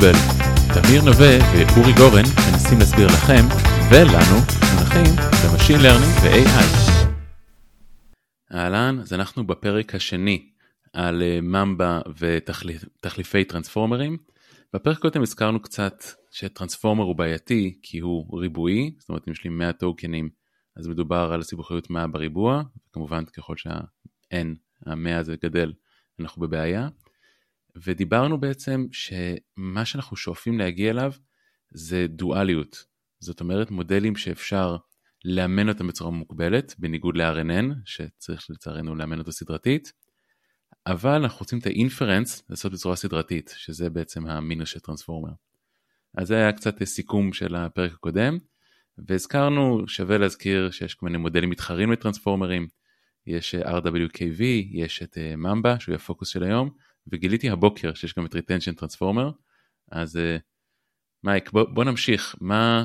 Sustainable. תמיר נווה ואורי גורן מנסים להסביר לכם ולנו מונחים ב-Machine Learning ו-AI. אהלן, אז אנחנו בפרק השני על ממבה ותחליפי טרנספורמרים. בפרק קודם הזכרנו קצת שטרנספורמר הוא בעייתי כי הוא ריבועי, זאת אומרת אם יש לי 100 טוקנים אז מדובר על סיבוכיות 100 בריבוע, כמובן ככל שה-n, ה-100 הזה גדל, אנחנו בבעיה. ודיברנו בעצם שמה שאנחנו שואפים להגיע אליו זה דואליות. זאת אומרת מודלים שאפשר לאמן אותם בצורה מוגבלת, בניגוד ל-RNN, שצריך לצערנו לאמן אותו סדרתית, אבל אנחנו רוצים את האינפרנס לעשות בצורה סדרתית, שזה בעצם המינוס של טרנספורמר. אז זה היה קצת סיכום של הפרק הקודם, והזכרנו, שווה להזכיר שיש כל מיני מודלים מתחרים לטרנספורמרים, יש RWKV, יש את ממבה, שהוא הפוקוס של היום, וגיליתי הבוקר שיש גם את retention transformer, אז מייק, בוא, בוא נמשיך, מה,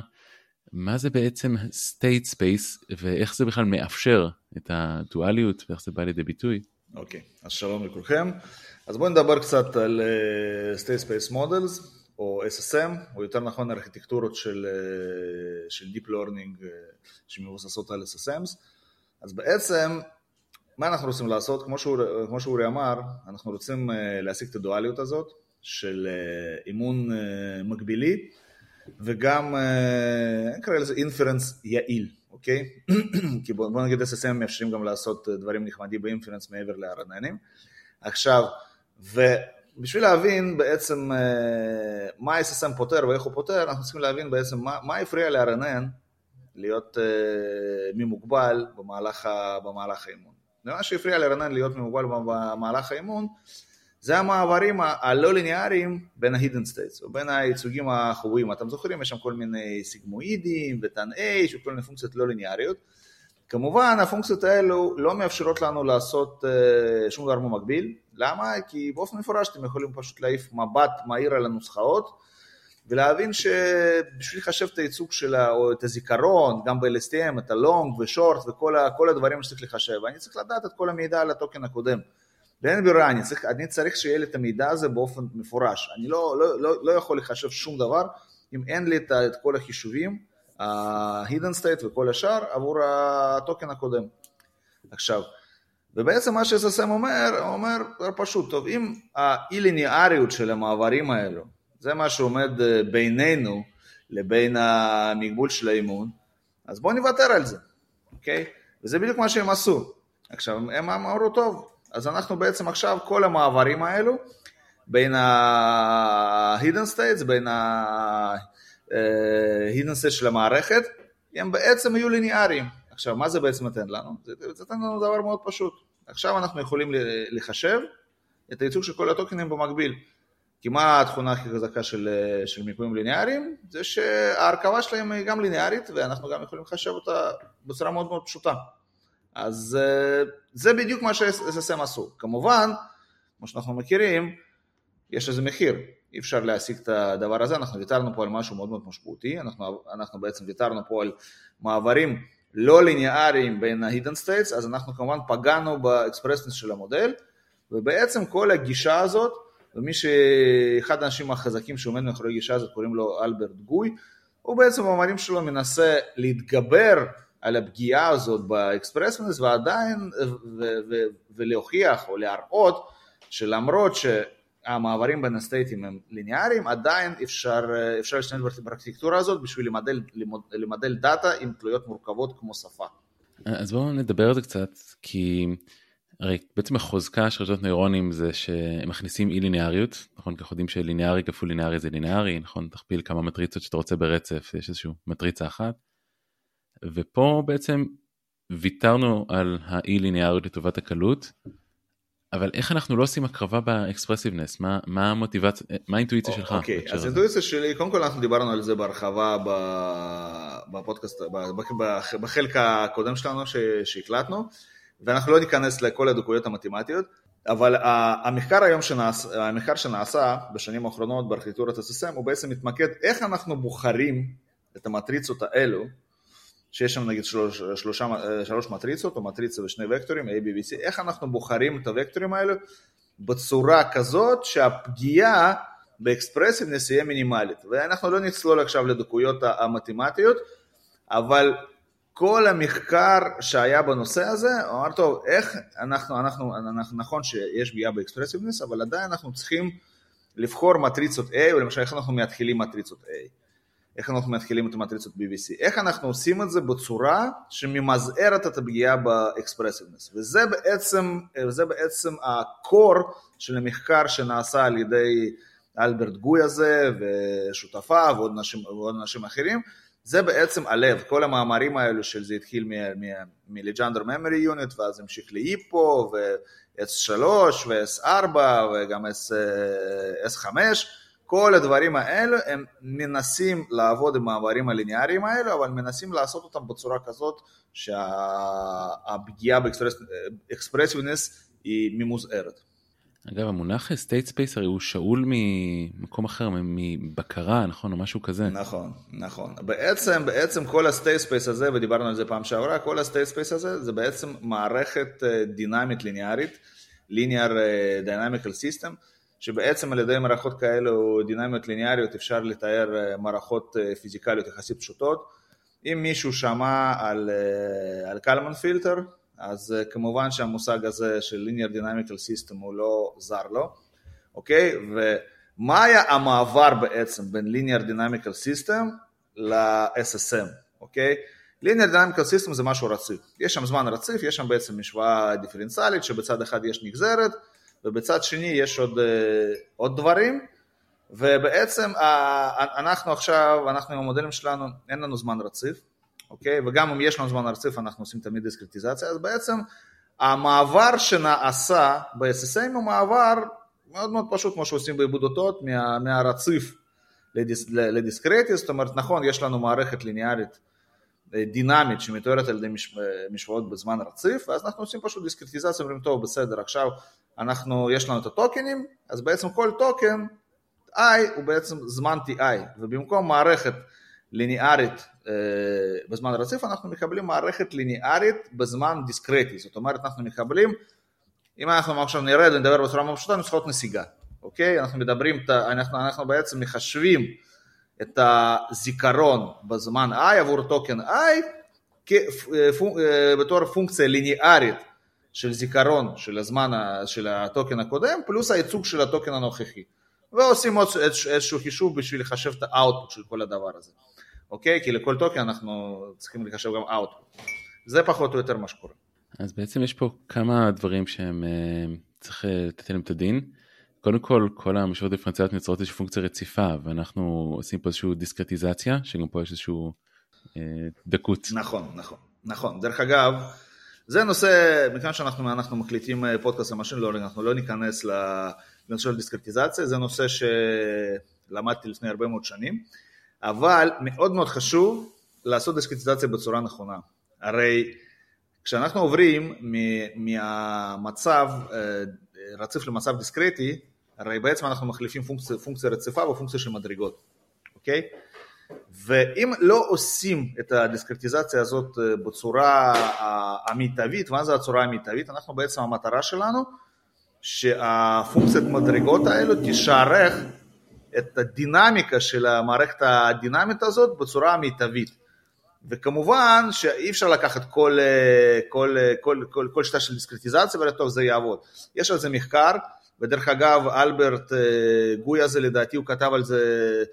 מה זה בעצם state space ואיך זה בכלל מאפשר את הדואליות ואיך זה בא לידי ביטוי? אוקיי, okay, אז שלום לכולכם. אז בואו נדבר קצת על uh, state space models, או SSM, או יותר נכון ארכיטקטורות של, uh, של Deep Learning שמבוססות על SSMs. אז בעצם, מה אנחנו רוצים לעשות? כמו, שהוא, כמו שאורי אמר, אנחנו רוצים uh, להשיג את הדואליות הזאת של uh, אימון uh, מקבילי, וגם, נקרא לזה אינפרנס יעיל, אוקיי? כי בוא, בוא נגיד SSM מאפשרים גם לעשות דברים נחמדים באינפרנס מעבר ל-RNNים. עכשיו, ובשביל להבין בעצם מה SSM פותר ואיך הוא פותר, אנחנו צריכים להבין בעצם מה, מה הפריע ל-RNN להיות ממוגבל במהלך, במהלך האימון. מה שהפריע ל-RNN להיות ממוגבל במהלך האימון זה המעברים הלא ליניאריים בין ה-hidden states, או בין הייצוגים החבויים. אתם זוכרים, יש שם כל מיני סיגמואידים ותן H וכל מיני פונקציות לא ליניאריות. כמובן, הפונקציות האלו לא מאפשרות לנו לעשות uh, שום דבר במקביל. למה? כי באופן מפורש אתם יכולים פשוט להעיף מבט מהיר על הנוסחאות, ולהבין שבשביל לחשב את הייצוג שלה, או את הזיכרון, גם ב-LSTM, את הלונג ושורט וכל הדברים שצריך לחשב, אני צריך לדעת את כל המידע על הטוקן הקודם. ואין ברירה, אני אני צריך שיהיה לי את המידע הזה באופן מפורש. אני לא, לא, לא, לא יכול לחשב שום דבר אם אין לי את, את כל החישובים, ה-hidden state וכל השאר עבור הטוקן הקודם. עכשיו, ובעצם מה ש-SSM אומר, הוא אומר פשוט, טוב, אם האי-ליניאריות של המעברים האלו, זה מה שעומד אה, בינינו לבין המגבול של האימון, אז בואו נוותר על זה, אוקיי? וזה בדיוק מה שהם עשו. עכשיו, הם אמרו, טוב, אז אנחנו בעצם עכשיו, כל המעברים האלו, בין ה-hidden states, בין ה-hidden states של המערכת, הם בעצם יהיו ליניאריים. עכשיו, מה זה בעצם נותן לנו? זה נותן לנו דבר מאוד פשוט. עכשיו אנחנו יכולים לחשב את הייצוג של כל הטוקנים במקביל. כי מה התכונה הכי חזקה של, של מיפויים ליניאריים? זה שההרכבה שלהם היא גם ליניארית, ואנחנו גם יכולים לחשב אותה בצורה מאוד מאוד פשוטה. אז אה, זה בדיוק מה ש-SSM עשו. כמובן, כמו שאנחנו מכירים, יש לזה מחיר. אי אפשר להשיג את הדבר הזה, אנחנו ויתרנו פה על משהו מאוד מאוד משמעותי, אנחנו, אנחנו בעצם ויתרנו פה על מעברים לא ליניאריים בין ה-hidden states, אז אנחנו כמובן פגענו ב-expressiveness של המודל, ובעצם כל הגישה הזאת, ומי שאחד האנשים החזקים שעומד מאחורי הגישה הזאת קוראים לו אלברט גו, הוא בעצם במאמרים שלו מנסה להתגבר על הפגיעה הזאת ב-expressiveness ועדיין, ו- ו- ולהוכיח או להראות שלמרות שהמעברים בין ה-stateים הם ליניאריים, עדיין אפשר, אפשר להשתמש בארכיטקטורה הזאת בשביל למדל, למדל דאטה עם תלויות מורכבות כמו שפה. אז בואו נדבר על זה קצת, כי הרי בעצם החוזקה של רשתות נוירונים זה שהם מכניסים אי ליניאריות, נכון? כי אנחנו יודעים שליניארי כפול ליניארי זה ליניארי, נכון? תכפיל כמה מטריצות שאתה רוצה ברצף, יש איזושהי מטריצה אחת. ופה בעצם ויתרנו על האי ליניאריות לטובת הקלות, אבל איך אנחנו לא עושים הקרבה ב-expressiveness? מה, מה המוטיבציה, מה האינטואיציה שלך? אוקיי, אז האינטואיציה שלי, קודם כל אנחנו דיברנו על זה בהרחבה בפודקאסט, בחלק הקודם שלנו שהקלטנו, ואנחנו לא ניכנס לכל הדקויות המתמטיות, אבל המחקר היום שנעשה, המחקר שנעשה בשנים האחרונות בארכיטקטורת SSM הוא בעצם מתמקד איך אנחנו בוחרים את המטריצות האלו שיש שם נגיד שלוש, שלושה, שלוש מטריצות או מטריצה ושני וקטורים, A, B ו C, איך אנחנו בוחרים את הווקטורים האלו בצורה כזאת שהפגיעה ב-expressiveness יהיה מינימלית. ואנחנו לא נצלול עכשיו לדקויות המתמטיות, אבל כל המחקר שהיה בנושא הזה, הוא אמר, טוב, איך אנחנו, אנחנו, אנחנו, נכון שיש פגיעה ב-expressiveness, אבל עדיין אנחנו צריכים לבחור מטריצות A, או למשל איך אנחנו מתחילים מטריצות A. איך אנחנו מתחילים את המטריצות BBC, איך אנחנו עושים את זה בצורה שממזערת את הפגיעה ב-expressiveness, וזה בעצם, וזה בעצם הקור של המחקר שנעשה על ידי אלברט גוי הזה ושותפיו ועוד אנשים, ועוד אנשים אחרים, זה בעצם הלב, כל המאמרים האלו של זה התחיל מ-Legender Memory Unit ואז המשיך לאיפו ו-S3 ו-S4 וגם S5 כל הדברים האלו הם מנסים לעבוד עם המעברים הליניאריים האלו, אבל מנסים לעשות אותם בצורה כזאת שהפגיעה באקספרסיבנס היא ממוזערת. אגב, המונח state space הרי הוא שאול ממקום אחר, מבקרה, נכון, או משהו כזה. נכון, נכון. בעצם, בעצם כל ה-state space הזה, ודיברנו על זה פעם שעברה, כל ה-state space הזה זה בעצם מערכת אה, דינמית ליניארית, linear אה, dynamical system, שבעצם על ידי מערכות כאלו דינמיות ליניאריות אפשר לתאר אה, מערכות פיזיקליות יחסית פשוטות. אם מישהו שמע על, על קלמן פילטר, אז uh, כמובן שהמושג הזה של linear dynamical system הוא לא זר לו, אוקיי? ומה היה המעבר בעצם בין linear dynamical system ל-SSM, אוקיי? linear dynamical system זה משהו רציף, יש שם זמן רציף, יש שם בעצם משוואה דיפרנציאלית שבצד אחד יש נגזרת ובצד שני יש עוד, uh, עוד דברים ובעצם uh, אנחנו עכשיו, אנחנו עם המודלים שלנו, אין לנו זמן רציף, אוקיי? וגם אם יש לנו זמן רציף אנחנו עושים תמיד דיסקרטיזציה, אז בעצם המעבר שנעשה ב-SSM הוא מעבר מאוד מאוד פשוט כמו שעושים בעיבוד אותות מה, מהרציף לדיס, לדיסקרטי, זאת אומרת נכון יש לנו מערכת ליניארית אה, דינמית שמתוארת על ידי מש, משוואות בזמן רציף, ואז אנחנו עושים פשוט דיסקרטיזציה ואומרים טוב בסדר עכשיו אנחנו, יש לנו את הטוקנים, אז בעצם כל טוקן i הוא בעצם זמן ti, ובמקום מערכת ליניארית אה, בזמן רציף, אנחנו מקבלים מערכת ליניארית בזמן דיסקרטי, זאת אומרת אנחנו מקבלים, אם אנחנו עכשיו נרד ונדבר בצורה מאוד פשוטה, נוסחאות נסיגה, אוקיי? אנחנו מדברים, אנחנו, אנחנו בעצם מחשבים את הזיכרון בזמן i עבור טוקן i אה, בתור פונקציה ליניארית של זיכרון של הזמן של הטוקן הקודם, פלוס הייצוג של הטוקן הנוכחי. ועושים עוד איזשהו חישוב בשביל לחשב את האוטפוט של כל הדבר הזה. אוקיי? כי לכל טוקן אנחנו צריכים לחשב גם output. זה פחות או יותר מה שקורה. אז בעצם יש פה כמה דברים שהם אה, צריך אה, לתת להם את הדין. קודם כל, כל המשוואות דיפרנציאליות מייצרות איזושהי פונקציה רציפה, ואנחנו עושים פה איזושהי דיסקרטיזציה, שגם פה יש איזושהי אה, דקות. נכון, נכון, נכון. דרך אגב, זה נושא, מכיוון שאנחנו אנחנו מקליטים אה, פודקאסט למשל לא, אנחנו לא ניכנס לנושא של דיסקרטיזציה, זה נושא שלמדתי לפני הרבה מאוד שנים. אבל מאוד מאוד חשוב לעשות דיסקרטיזציה בצורה נכונה. הרי כשאנחנו עוברים מהמצב אה, רציף למצב דיסקרטי, הרי בעצם אנחנו מחליפים פונקציה, פונקציה רציפה בפונקציה של מדרגות, אוקיי? ואם לא עושים את הדיסקרטיזציה הזאת אה, בצורה המיטבית, מה זה הצורה המיטבית? אנחנו בעצם המטרה שלנו שהפונקציית מדרגות האלו תשערך את הדינמיקה של המערכת הדינמית הזאת בצורה המיטבית. וכמובן שאי אפשר לקחת כל, כל, כל, כל, כל שיטה של דיסקרטיזציה ולטוב זה יעבוד. יש על זה מחקר, ודרך אגב אלברט אה, גוי הזה לדעתי הוא כתב על זה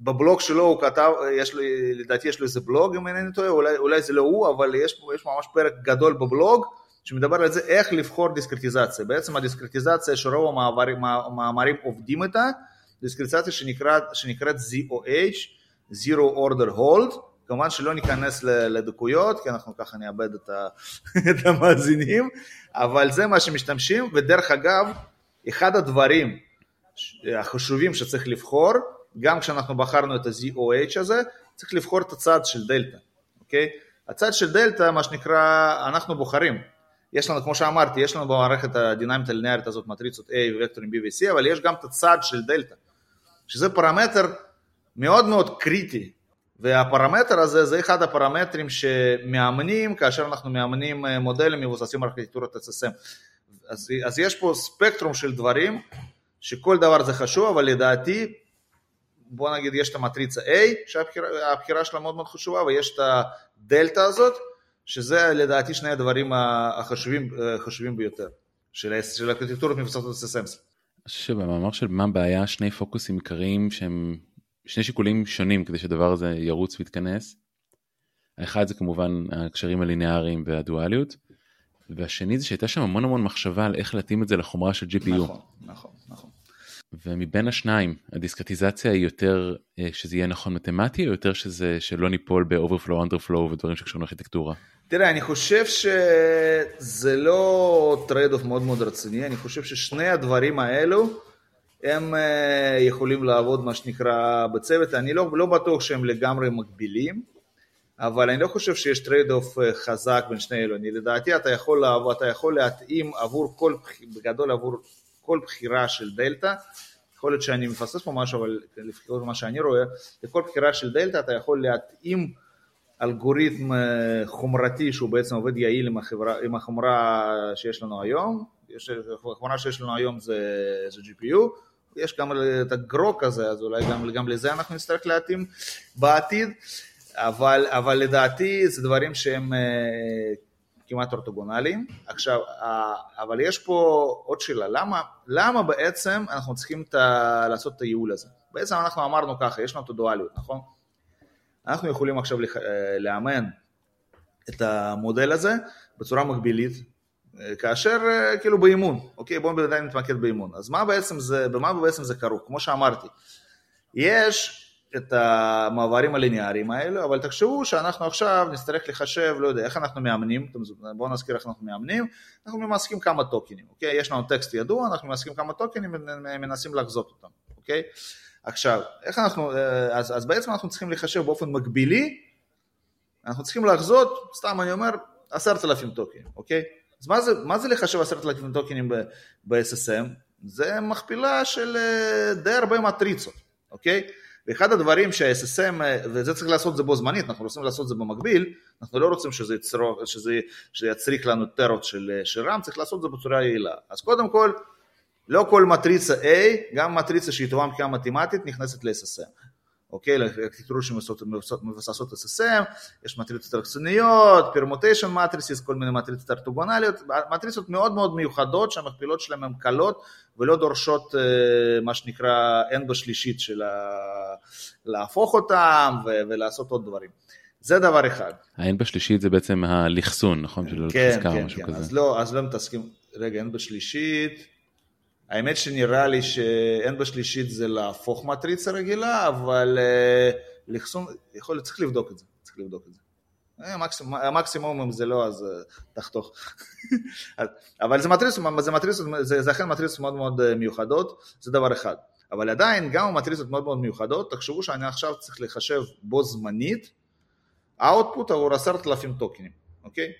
בבלוג שלו הוא כתב, יש לי, לדעתי יש לו איזה בלוג אם אינני טועה, אולי, אולי זה לא הוא, אבל יש, יש ממש פרק גדול בבלוג שמדבר על זה איך לבחור דיסקרטיזציה. בעצם הדיסקרטיזציה שרוב המאמרים עובדים איתה, דיסקרטיזציה שנקראת, שנקראת ZOH, Zero Order Hold, כמובן שלא ניכנס לדקויות, כי אנחנו ככה נאבד את, ה, את המאזינים, אבל זה מה שמשתמשים, ודרך אגב, אחד הדברים החשובים שצריך לבחור, גם כשאנחנו בחרנו את ה-ZOH הזה, צריך לבחור את הצד של דלתא, אוקיי? הצד של דלתא, מה שנקרא, אנחנו בוחרים. יש לנו, כמו שאמרתי, יש לנו במערכת הדינמית הלינארית הזאת מטריצות A ווקטורים B ו-C, אבל יש גם את הצד של דלתא. שזה פרמטר מאוד מאוד קריטי, והפרמטר הזה זה אחד הפרמטרים שמאמנים כאשר אנחנו מאמנים מודלים מבוססים ארכיטקטורת SSM. אז, אז יש פה ספקטרום של דברים שכל דבר זה חשוב, אבל לדעתי, בוא נגיד יש את המטריצה A, שהבחירה שלה מאוד מאוד חשובה, ויש את הדלתא הזאת, שזה לדעתי שני הדברים החשובים, החשובים ביותר, של, של ארכיטקטורות מבוססות SSMs. שבמאמר של מה הבעיה שני פוקוסים עיקריים שהם שני שיקולים שונים כדי שהדבר הזה ירוץ ויתכנס. האחד זה כמובן הקשרים הליניאריים והדואליות, והשני זה שהייתה שם המון המון מחשבה על איך להתאים את זה לחומרה של GPU. נכון, נכון, נכון. ומבין השניים, הדיסקרטיזציה היא יותר אה, שזה יהיה נכון מתמטי, או יותר שזה שלא ניפול ב-overflow, underflow ודברים שקשורים לארכיטקטורה? תראה, אני חושב שזה לא trade-off מאוד מאוד רציני, אני חושב ששני הדברים האלו, הם אה, יכולים לעבוד מה שנקרא בצוות, אני לא, לא בטוח שהם לגמרי מקבילים, אבל אני לא חושב שיש trade-off אה, חזק בין שני אלו, אני לדעתי אתה יכול, אתה יכול להתאים עבור כל, בגדול עבור כל בחירה של דלתא, יכול להיות שאני מפספס פה משהו, אבל לפחות מה שאני רואה, לכל בחירה של דלתא אתה יכול להתאים אלגוריתם אה, חומרתי שהוא בעצם עובד יעיל עם, החברה, עם החומרה שיש לנו היום, החומרה שיש לנו היום זה, זה GPU, יש גם את הגרוק הזה, אז אולי גם, גם לזה אנחנו נצטרך להתאים בעתיד, אבל, אבל לדעתי זה דברים שהם אה, כמעט אורתוגונליים. עכשיו, אבל יש פה עוד שאלה, למה, למה בעצם אנחנו צריכים את, לעשות את הייעול הזה? בעצם אנחנו אמרנו ככה, יש לנו את הדואליות, נכון? אנחנו יכולים עכשיו אה, לאמן את המודל הזה בצורה מקבילית, אה, כאשר אה, כאילו באימון, אוקיי? בואו בינתיים נתמקד באימון. אז מה בעצם זה, במה בעצם זה כרוך? כמו שאמרתי, יש את המעברים הליניאריים האלו, אבל תחשבו שאנחנו עכשיו נצטרך לחשב, לא יודע, איך אנחנו מאמנים, בואו נזכיר איך אנחנו מאמנים, אנחנו ממסכים כמה טוקנים, אוקיי? יש לנו טקסט ידוע, אנחנו ממסכים כמה טוקנים ומנסים לחזות אותם, אוקיי? עכשיו, איך אנחנו, אה, אז, אז בעצם אנחנו צריכים לחשב באופן מקבילי, אנחנו צריכים לחזות, סתם אני אומר, עשרת אלפים טוקנים, אוקיי? אז מה זה, מה זה לחשב עשרת אלפים טוקנים ב-SSM? זה מכפילה של אה, די הרבה מטריצות, אוקיי? ואחד הדברים שה-SSM, אה, וזה צריך לעשות זה בו זמנית, אנחנו רוצים לעשות זה במקביל, אנחנו לא רוצים שזה, יצרוך, שזה, שזה יצריך לנו טרות של, של RAM, צריך לעשות זה בצורה יעילה. אז קודם כל, לא כל מטריצה A, גם מטריצה שהיא טובה מבחינה מתמטית, נכנסת ל-SSM. אוקיי, לארכיטקטורות שמבוססות SSM, יש מטריצות רצוניות, פרמוטיישן מטריסיס, כל מיני מטריצות ארטוגונליות, מטריצות מאוד מאוד מיוחדות שהמכפילות שלהן הן קלות ולא דורשות אה, מה שנקרא n בשלישית של להפוך אותן ולעשות עוד דברים. זה דבר אחד. ה-n בשלישית זה בעצם הלכסון, נכון? כן, כן, כן, אז לא, אז לא מתעסקים, רגע, n בשלישית. האמת שנראה לי שאין בשלישית זה להפוך מטריצה רגילה, אבל uh, לחסום, יכול להיות, צריך לבדוק את זה, צריך לבדוק את זה. אה, המקסימום, המקסימום אם זה לא, אז uh, תחתוך. אבל זה מטריצות, זה, מטריצות, זה, זה אכן מטריצות מאוד מאוד מיוחדות, זה דבר אחד. אבל עדיין, גם המטריצות מאוד מאוד מיוחדות, תחשבו שאני עכשיו צריך לחשב בו זמנית, output עבור עשרת אלפים טוקנים, אוקיי?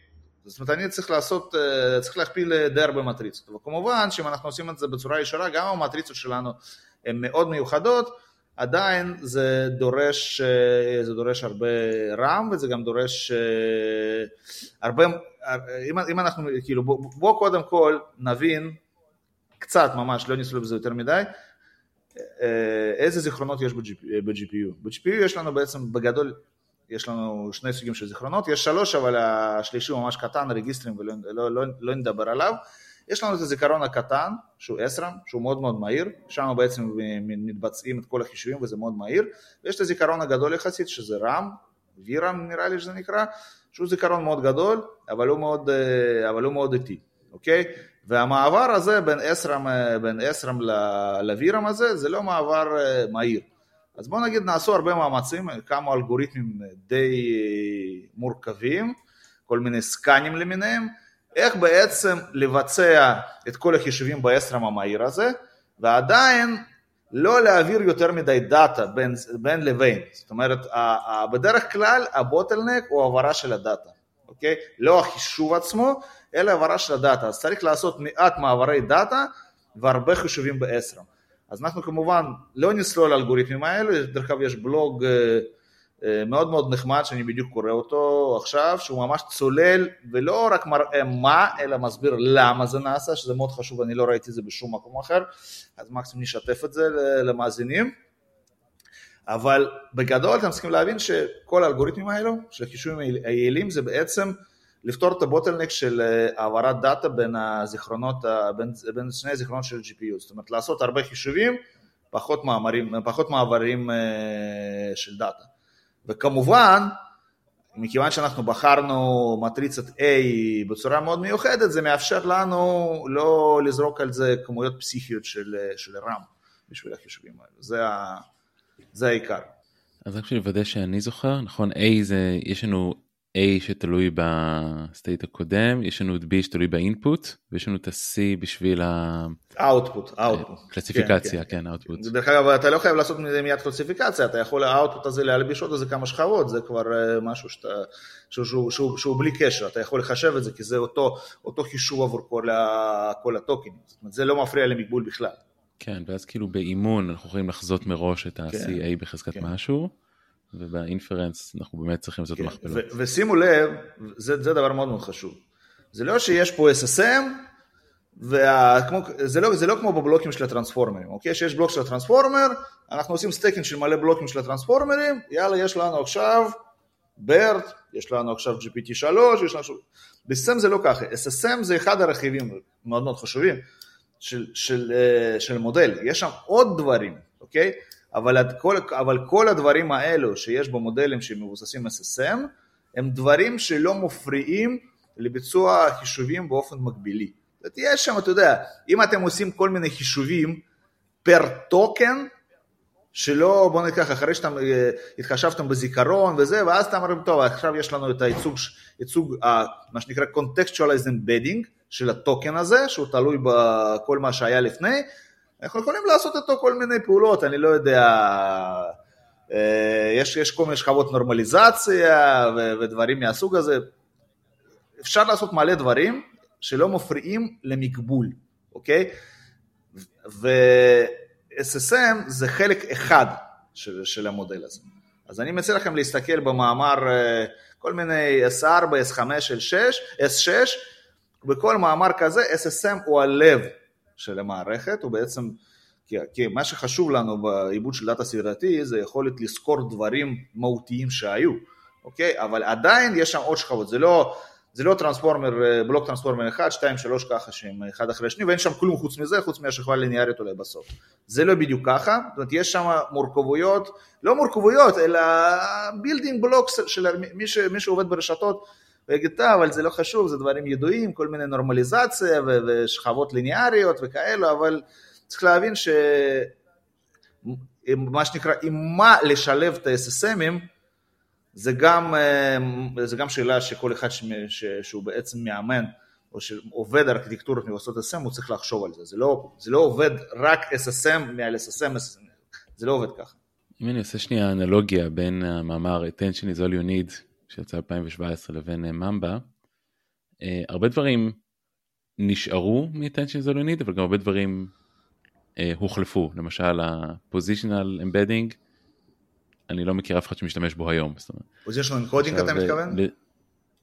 זאת אומרת, אני צריך לעשות, אה, צריך להכפיל אה, די הרבה מטריצות. וכמובן שאם אנחנו עושים את זה בצורה ישרה, גם המטריצות שלנו הן מאוד מיוחדות, עדיין זה דורש, אה, זה דורש הרבה רם וזה גם דורש הרבה, אם, אם אנחנו, כאילו, בוא, בוא קודם כל נבין קצת ממש, לא ניסו בזה יותר מדי, איזה זיכרונות יש ב-GPU. ב-GPU יש לנו בעצם בגדול יש לנו שני סוגים של זיכרונות, יש שלוש אבל השלישי הוא ממש קטן, רגיסטרים ולא לא, לא, לא נדבר עליו. יש לנו את הזיכרון הקטן, שהוא SRAM, שהוא מאוד מאוד מהיר, שם בעצם מתבצעים את כל החישובים וזה מאוד מהיר, ויש את הזיכרון הגדול יחסית שזה RAM, VRAM נראה לי שזה נקרא, שהוא זיכרון מאוד גדול, אבל הוא מאוד, אה, אבל הוא מאוד איטי, אוקיי? והמעבר הזה בין SRAM, אה, בין SRAM ל-VRAM הזה, זה לא מעבר אה, מהיר. אז בואו נגיד נעשו הרבה מאמצים, כמה אלגוריתמים די מורכבים, כל מיני scanים למיניהם, איך בעצם לבצע את כל החישובים באסטרם המהיר הזה, ועדיין לא להעביר יותר מדי דאטה בין, בין לבין. זאת אומרת, בדרך כלל ה-bottleneck הוא העברה של הדאטה, אוקיי? לא החישוב עצמו, אלא העברה של הדאטה. אז צריך לעשות מעט מעברי דאטה והרבה חישובים באסטרם. אז אנחנו כמובן לא נסלול אלגוריתמים האלו, דרך אגב יש בלוג, אה, אה, מאוד מאוד נחמד שאני בדיוק קורא אותו עכשיו, שהוא ממש צולל ולא רק מראה מה, אלא מסביר למה זה נעשה, שזה מאוד חשוב, אני לא ראיתי את זה בשום מקום אחר, אז מקסימום נשתף את זה למאזינים. אבל בגדול אתם צריכים להבין שכל האלגוריתמים האלו של החישובים היעילים זה בעצם לפתור את הבוטלנק של אה, העברת דאטה בין הזיכרונות, בין, בין שני הזיכרונות של GPU, זאת אומרת לעשות הרבה חישובים, פחות, מאמרים, פחות מעברים אה, של דאטה. וכמובן, מכיוון שאנחנו בחרנו מטריצת A בצורה מאוד מיוחדת, זה מאפשר לנו לא לזרוק על זה כמויות פסיכיות של, של RAM בשביל החישובים האלה, זה, ה, זה העיקר. אז רק בשביל לוודא שאני זוכר, נכון, A זה, יש לנו A שתלוי ב-state הקודם, יש לנו את B שתלוי ב-input, ויש לנו את ה-C בשביל ה... ה-output, ה-output. קלסיפיקציה, כן, ה-output. דרך אגב, אתה לא חייב לעשות מזה מיד קלסיפיקציה, אתה יכול ה-output הזה להלביש עוד איזה כמה שכבות, זה כבר אה, משהו שאתה, שהוא, שהוא, שהוא, שהוא בלי קשר, אתה יכול לחשב את זה, כי זה אותו, אותו חישוב עבור כל, ה, כל ה-tokenים, זאת אומרת, זה לא מפריע למקבול בכלל. כן, ואז כאילו באימון אנחנו יכולים לחזות מראש את ה-CA כן, בחזקת כן. משהו. וב-inference אנחנו באמת צריכים לעשות כן, מכפלות. ושימו לב, זה, זה דבר מאוד מאוד חשוב. זה לא שיש פה SSM, וה, כמו, זה, לא, זה לא כמו בבלוקים של ה-transformerים, אוקיי? שיש בלוק של ה-transformer, אנחנו עושים stacking של מלא בלוקים של ה-transformerים, יאללה, יש לנו עכשיו BERT, יש לנו עכשיו GPT3, יש לנו... ב-SSM זה לא ככה, SSM זה אחד הרכיבים מאוד מאוד חשובים של, של, אה, של מודל, יש שם עוד דברים, אוקיי? אבל כל, אבל כל הדברים האלו שיש במודלים שמבוססים SSM, הם דברים שלא מפריעים לביצוע חישובים באופן מקבילי. יש שם, אתה יודע, אם אתם עושים כל מיני חישובים פר טוקן, שלא, בוא ניקח, אחרי שאתם אה, התחשבתם בזיכרון וזה, ואז אתם אומרים, טוב, עכשיו יש לנו את הייצוג, ייצוג, מה שנקרא contextualized embedding של הטוקן הזה, שהוא תלוי בכל מה שהיה לפני, אנחנו יכולים לעשות איתו כל מיני פעולות, אני לא יודע, אה, יש, יש כל מיני שכבות נורמליזציה ו, ודברים מהסוג הזה. אפשר לעשות מלא דברים שלא מפריעים למקבול, אוקיי? ו-SSM זה חלק אחד של, של המודל הזה. אז אני מציע לכם להסתכל במאמר אה, כל מיני S4, S5, S6, S6, בכל מאמר כזה SSM הוא הלב של המערכת, הוא בעצם, כי, כי מה שחשוב לנו בעיבוד של דאטה סביבתי זה יכולת לזכור דברים מהותיים שהיו, אוקיי? אבל עדיין יש שם עוד שכבות, זה לא, זה לא טרנספורמר, בלוק טרנספורמר אחד, שתיים, שלוש ככה שהם אחד אחרי השני, ואין שם כלום חוץ מזה, חוץ מהשכבה ליניארית אולי בסוף. זה לא בדיוק ככה, זאת אומרת יש שם מורכבויות, לא מורכבויות, אלא building blocks של מי, ש, מי שעובד ברשתות, ויגיד, אבל זה לא חשוב, זה דברים ידועים, כל מיני נורמליזציה ושכבות ליניאריות וכאלו, אבל צריך להבין ש... מה שנקרא, עם מה לשלב את ה-SSMים, זה גם, זה גם שאלה שכל אחד ש... ש... שהוא בעצם מאמן, או שעובד ארכיטקטורות מבוססות SSM, הוא צריך לחשוב על זה. זה לא, זה לא עובד רק SSM מעל SSM, זה לא עובד ככה. אם אני עושה שנייה אנלוגיה בין המאמר attention is all you need שיצא 2017 לבין אה, ממבה, אה, הרבה דברים נשארו מ-attention זולונית, אבל גם הרבה דברים אה, הוחלפו, למשל ה-positional embedding, אני לא מכיר אף אחד שמשתמש בו היום. positional encoding אתה מתכוון?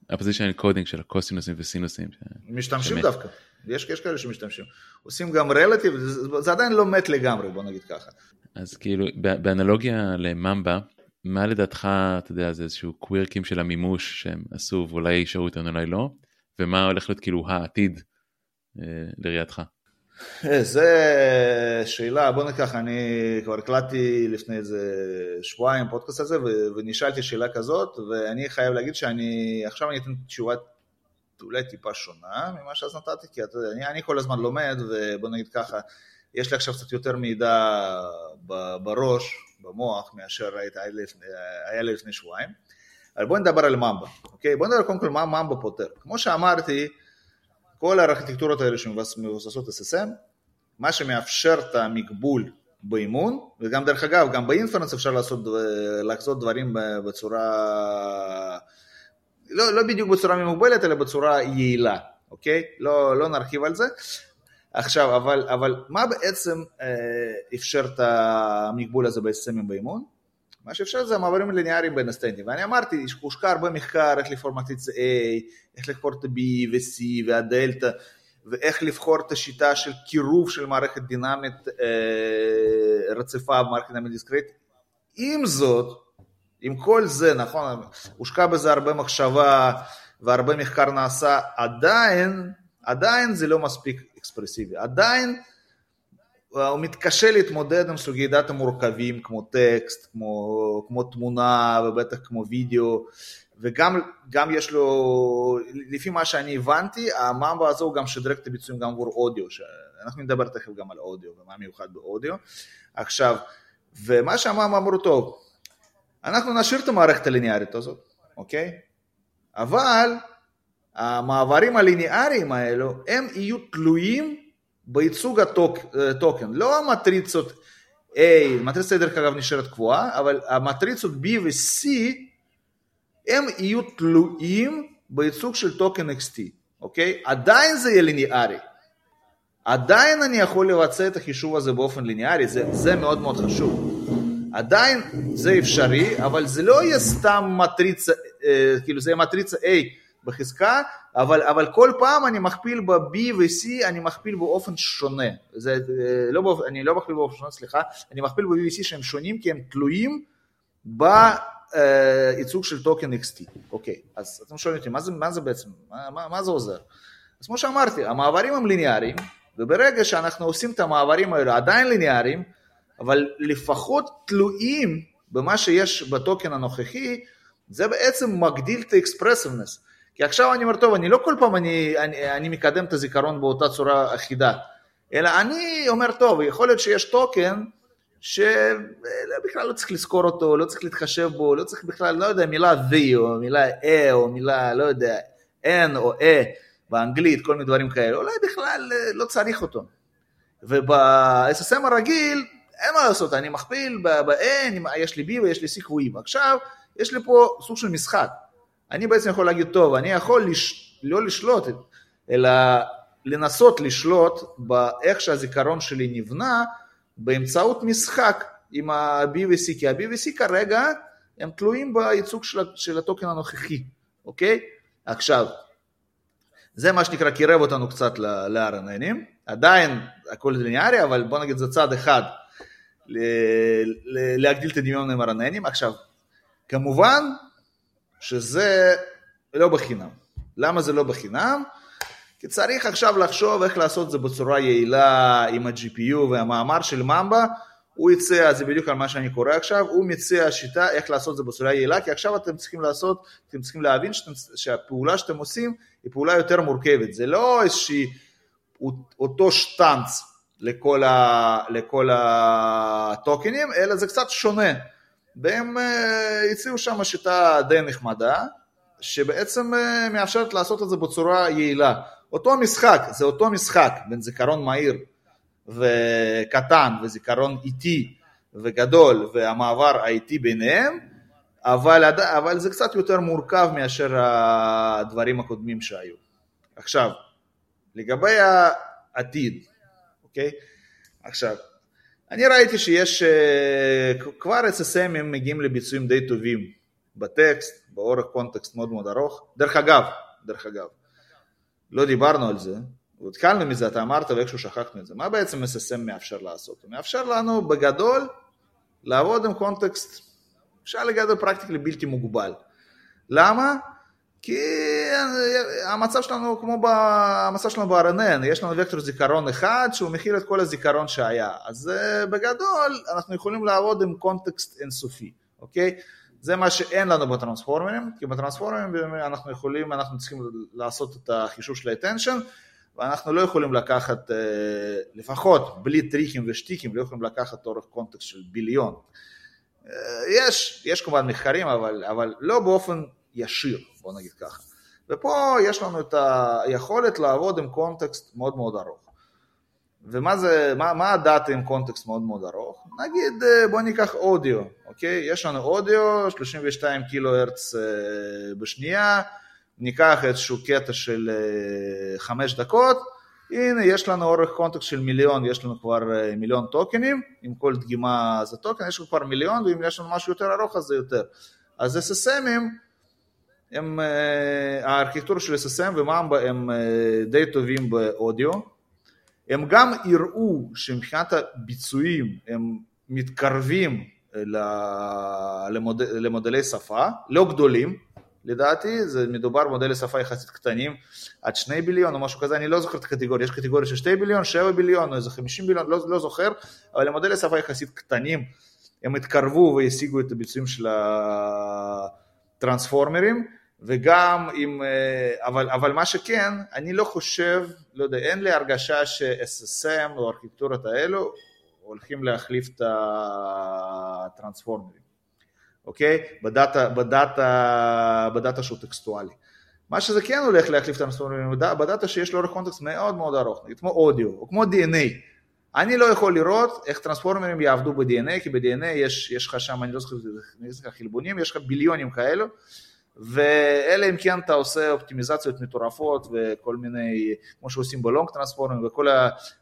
ה-positional encoding של הקוסינוסים וסינוסים. משתמשים דווקא, יש, יש כאלה שמשתמשים. עושים גם relative, זה, זה עדיין לא מת לגמרי, בוא נגיד ככה. אז כאילו, באנלוגיה לממבה, מה לדעתך, אתה יודע, זה איזשהו quirkים של המימוש שהם עשו ואולי יישארו איתנו אולי לא, ומה הולך להיות כאילו העתיד אה, לראייתך? אה, זה שאלה, בוא ניקח, אני כבר הקלטתי לפני איזה שבועיים פודקאסט הזה ונשאלתי שאלה כזאת ואני חייב להגיד שאני, עכשיו אני אתן תשובה אולי טיפה שונה ממה שאז נתתי, כי אתה יודע, אני, אני כל הזמן לומד ובוא נגיד ככה, יש לי עכשיו קצת יותר מידע בראש במוח מאשר היה לפני שבועיים. אבל בואו נדבר על ממבה, אוקיי? בואו נדבר קודם כל מה ממבה פותר. כמו שאמרתי, כל הארכיטקטורות האלה שמבוססות SSM, מה שמאפשר את המקבול באימון, וגם דרך אגב, גם באינפרנס אפשר לעשות, לעשות דברים בצורה, לא, לא בדיוק בצורה ממוגבלת, אלא בצורה יעילה, אוקיי? לא, לא נרחיב על זה, עכשיו, אבל, אבל מה בעצם אה, אפשר את המקבול הזה בהסכמים באימון? מה שאפשר זה המעברים ליניאריים בין הסטנדים, ואני אמרתי, הושקע הרבה מחקר איך לבחור מטריצה A, איך לבחור את ה-B ו-C והדלתא, ואיך לבחור את השיטה של קירוב של מערכת דינמית אה, רציפה במערכת דינמית דיסקרטית. עם זאת, עם כל זה, נכון, הושקע בזה הרבה מחשבה והרבה מחקר נעשה, עדיין, עדיין זה לא מספיק אקספרסיבי, עדיין הוא מתקשה להתמודד עם סוגי דאטה מורכבים כמו טקסט, כמו, כמו תמונה ובטח כמו וידאו, וגם יש לו, לפי מה שאני הבנתי, הממבה הזו גם שדרג את הביצועים גם עבור אודיו, אנחנו נדבר תכף גם על אודיו ומה מיוחד באודיו. עכשיו, ומה שהממבה אמרו, טוב, אנחנו נשאיר את המערכת הליניארית הזאת, אוקיי? אבל המעברים הליניאריים האלו, הם יהיו תלויים בייצוג הטוקן, לא המטריצות A, מטריצה דרך אגב נשארת קבועה, אבל המטריצות B ו-C הם יהיו תלויים בייצוג של טוקן XT, אוקיי? עדיין זה יהיה ליניארי. עדיין אני יכול לבצע את החישוב הזה באופן ליניארי, זה, זה מאוד מאוד חשוב. עדיין זה אפשרי, אבל זה לא יהיה סתם מטריצה, אה, כאילו זה יהיה מטריצה A בחזקה, אבל, אבל כל פעם אני מכפיל ב-B ו-C, אני מכפיל באופן שונה. זה, אה, לא אני לא מכפיל באופן שונה, סליחה, אני מכפיל ב-B ו-C שהם שונים כי הם תלויים בייצוג של token XT. אוקיי, אז אתם שואלים אותי, מה זה, מה זה בעצם, מה, מה, מה זה עוזר? אז כמו שאמרתי, המעברים הם ליניאריים, וברגע שאנחנו עושים את המעברים האלה עדיין ליניאריים, אבל לפחות תלויים במה שיש ב-token הנוכחי, זה בעצם מגדיל את ה-expressiveness. כי עכשיו אני אומר, טוב, אני לא כל פעם אני, אני, אני מקדם את הזיכרון באותה צורה אחידה, אלא אני אומר, טוב, יכול להיות שיש טוקן שבכלל לא צריך לזכור אותו, לא צריך להתחשב בו, לא צריך בכלל, לא יודע, מילה V או מילה E או מילה, לא יודע, N או E באנגלית, כל מיני דברים כאלה, אולי בכלל אה, לא צריך אותו. וב-SSM הרגיל, אין מה לעשות, אני מכפיל ב-N, יש לי B ויש לי C קבועים. עכשיו, יש לי פה סוג של משחק. אני בעצם יכול להגיד, טוב, אני יכול לש... לא לשלוט, אלא לנסות לשלוט באיך שהזיכרון שלי נבנה באמצעות משחק עם ה-B ו-C, כי ה-B ו-C כרגע הם תלויים בייצוג של, של הטוקן הנוכחי, אוקיי? עכשיו, זה מה שנקרא קירב אותנו קצת ל-RNNים, עדיין הכל ליניארי, אבל בוא נגיד זה צעד אחד להגדיל את הדמיון עם RNNים. עכשיו, כמובן שזה לא בחינם. למה זה לא בחינם? כי צריך עכשיו לחשוב איך לעשות את זה בצורה יעילה עם ה-GPU והמאמר של ממבה, הוא יצא, זה בדיוק על מה שאני קורא עכשיו, הוא מציע שיטה איך לעשות את זה בצורה יעילה, כי עכשיו אתם צריכים לעשות, אתם צריכים להבין שאתם, שהפעולה שאתם עושים היא פעולה יותר מורכבת, זה לא איזושהי אותו שטאנץ לכל, ה, לכל הטוקנים, אלא זה קצת שונה. והם אה, הציעו שם שיטה די נחמדה, שבעצם אה, מאפשרת לעשות את זה בצורה יעילה. אותו משחק, זה אותו משחק בין זיכרון מהיר וקטן וזיכרון איטי וגדול והמעבר האיטי ביניהם, אבל, אבל זה קצת יותר מורכב מאשר הדברים הקודמים שהיו. עכשיו, לגבי העתיד, אוקיי? עכשיו, אני ראיתי שיש, אה, כבר SSMים מגיעים לביצועים די טובים בטקסט, באורך קונטקסט מאוד מאוד ארוך. דרך אגב, דרך אגב, לא דיברנו על זה, התחלנו מזה, אתה אמרת ואיכשהו שכחנו את זה. מה בעצם SSM מאפשר לעשות? הוא מאפשר לנו בגדול לעבוד עם קונטקסט, אפשר לגדול פרקטיקלי בלתי מוגבל. למה? כי המצב שלנו כמו במצב שלנו ב-RNN, יש לנו וקטור זיכרון אחד שהוא מכיל את כל הזיכרון שהיה. אז אה, בגדול אנחנו יכולים לעבוד עם קונטקסט אינסופי, אוקיי? זה מה שאין לנו בטרנספורמרים, כי בטרנספורמרים אנחנו יכולים, אנחנו צריכים לעשות את החישוב של ה-attention, ואנחנו לא יכולים לקחת, אה, לפחות בלי טריקים ושטיקים, לא יכולים לקחת אורך קונטקסט של ביליון. אה, יש, יש כמובן מחקרים, אבל, אבל לא באופן ישיר, בוא נגיד ככה. ופה יש לנו את היכולת לעבוד עם קונטקסט מאוד מאוד ארוך. ומה זה, מה, מה הדאטה עם קונטקסט מאוד מאוד ארוך? נגיד אה, בוא ניקח אודיו, אוקיי? יש לנו אודיו, 32 קילו הרץ אה, בשנייה, ניקח איזשהו קטע של 5 דקות, הנה, יש לנו אורך קונטקסט של מיליון, יש לנו כבר מיליון טוקנים, עם כל דגימה זה טוקן, יש לנו כבר מיליון, ואם יש לנו משהו יותר ארוך אז זה יותר. אז SSMים, הם, הארכיטקטורה של SSM וממבה הם די טובים באודיו, הם גם יראו שמבחינת הביצועים הם מתקרבים למוד, למודלי שפה, לא גדולים, לדעתי, זה מדובר במודלי שפה יחסית קטנים, עד שני ביליון או משהו כזה, אני לא זוכר את הקטגוריה, יש קטגוריה של שתי ביליון, שבע ביליון או איזה חמישים ביליון, לא, לא זוכר, אבל המודלי שפה יחסית קטנים, הם התקרבו והשיגו את הביצועים של הטרנספורמרים, וגם אם, אבל, אבל מה שכן, אני לא חושב, לא יודע, אין לי הרגשה ש-SSM או הארכיטקטורות האלו הולכים להחליף את ה-transformerים, אוקיי? בדאטה, בדאטה, בדאטה שהוא טקסטואלי. מה שזה כן הולך להחליף את ה-transformerים, בדאטה שיש לו context מאוד מאוד ארוך, כמו אודיו, או כמו DNA. אני לא יכול לראות איך transformerים יעבדו ב-DNA, כי ב-DNA יש, יש לך שם, אני לא זוכר, חלבונים, יש לך ביליונים כאלו, ואלה אם כן אתה עושה אופטימיזציות מטורפות וכל מיני, כמו שעושים בלונג טרנספורמים וכל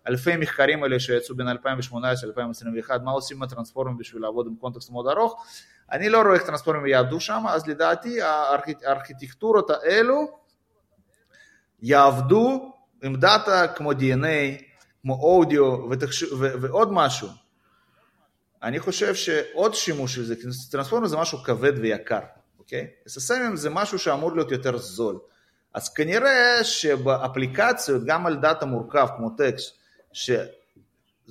האלפי מחקרים האלה שיצאו בין 2018 ל-2021, מה עושים עם הטרנספורמים בשביל לעבוד עם קונטקסט מאוד ארוך, אני לא רואה איך טרנספורמים יעבדו שם, אז לדעתי הארכיטקטורות האלו יעבדו עם דאטה כמו DNA, כמו אודיו ועוד משהו. אני חושב שעוד שימוש של זה, כי טרנספורמר זה משהו כבד ויקר. אוקיי? SSMים זה משהו שאמור להיות יותר זול. אז כנראה שבאפליקציות, גם על דאטה מורכב כמו טקסט, ש...